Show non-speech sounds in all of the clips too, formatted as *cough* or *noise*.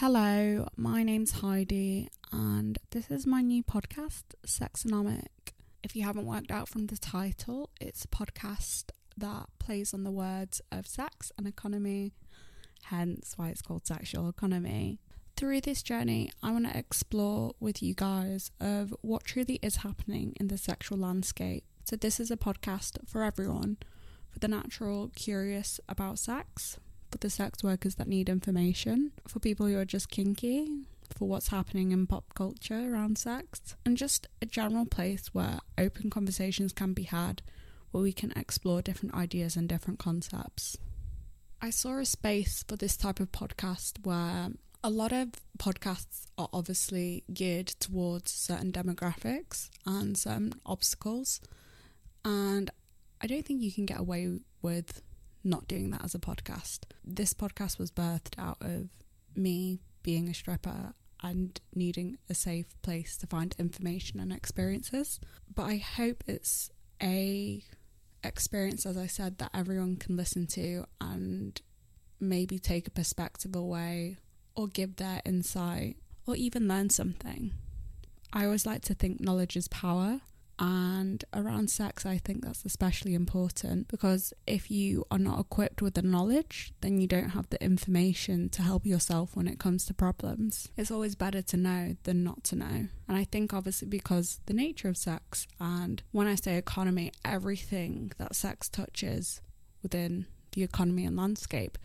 Hello, my name's Heidi, and this is my new podcast, Sexonomic. If you haven't worked out from the title, it's a podcast that plays on the words of sex and economy, hence why it's called Sexual Economy. Through this journey, I want to explore with you guys of what truly is happening in the sexual landscape. So this is a podcast for everyone, for the natural curious about sex, for the sex workers that need information, for people who are just kinky, for what's happening in pop culture around sex, and just a general place where open conversations can be had where we can explore different ideas and different concepts. I saw a space for this type of podcast where a lot of podcasts are obviously geared towards certain demographics and certain obstacles. And I don't think you can get away with not doing that as a podcast. This podcast was birthed out of me being a stripper and needing a safe place to find information and experiences. But I hope it's a experience as I said that everyone can listen to and maybe take a perspective away or give their insight or even learn something. I always like to think knowledge is power and around sex, I think that's especially important because if you are not equipped with the knowledge, then you don't have the information to help yourself when it comes to problems. It's always better to know than not to know. And I think, obviously, because the nature of sex, and when I say economy, everything that sex touches within the economy and landscape,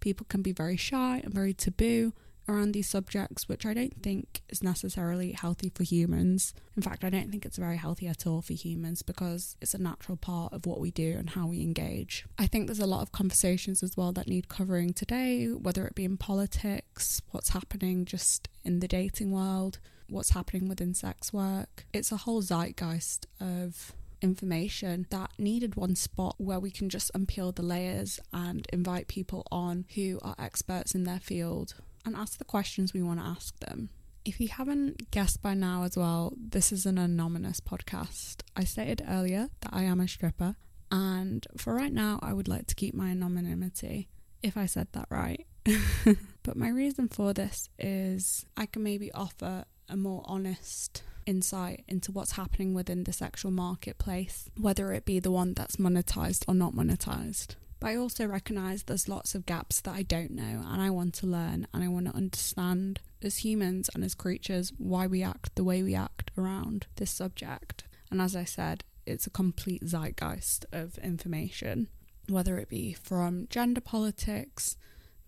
people can be very shy and very taboo around these subjects, which I don't think is necessarily healthy for humans. In fact, I don't think it's very healthy at all for humans because it's a natural part of what we do and how we engage. I think there's a lot of conversations as well that need covering today, whether it be in politics, what's happening just in the dating world, what's happening within sex work. It's a whole zeitgeist of information that needed one spot where we can just unpeel the layers and invite people on who are experts in their field and ask the questions we want to ask them. If you haven't guessed by now as well, this is an anonymous podcast. I stated earlier that I am a stripper, and for right now, I would like to keep my anonymity, if I said that right. *laughs* but my reason for this is I can maybe offer a more honest insight into what's happening within the sexual marketplace, whether it be the one that's monetized or not monetized. But I also recognize there's lots of gaps that I don't know and I want to learn and I want to understand as humans and as creatures why we act the way we act around this subject. And as I said, it's a complete zeitgeist of information, whether it be from gender politics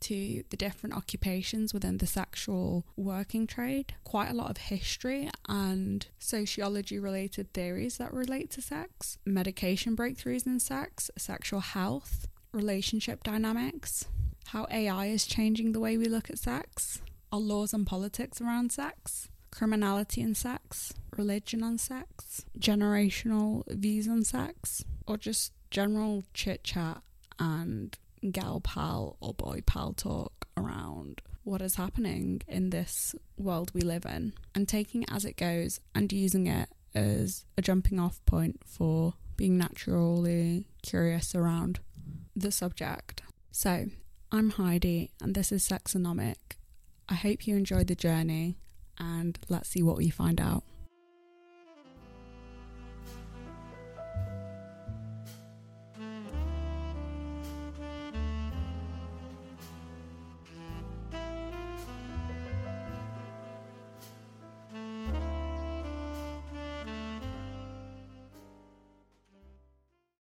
to the different occupations within the sexual working trade, quite a lot of history and sociology related theories that relate to sex, medication breakthroughs in sex, sexual health, relationship dynamics, how AI is changing the way we look at sex, our laws and politics around sex, criminality and sex, religion and sex, generational views on sex, or just general chit chat and gal pal or boy pal talk around what is happening in this world we live in and taking it as it goes and using it as a jumping off point for being naturally curious around the subject. So, I'm Heidi, and this is Sexonomic. I hope you enjoyed the journey, and let's see what we find out.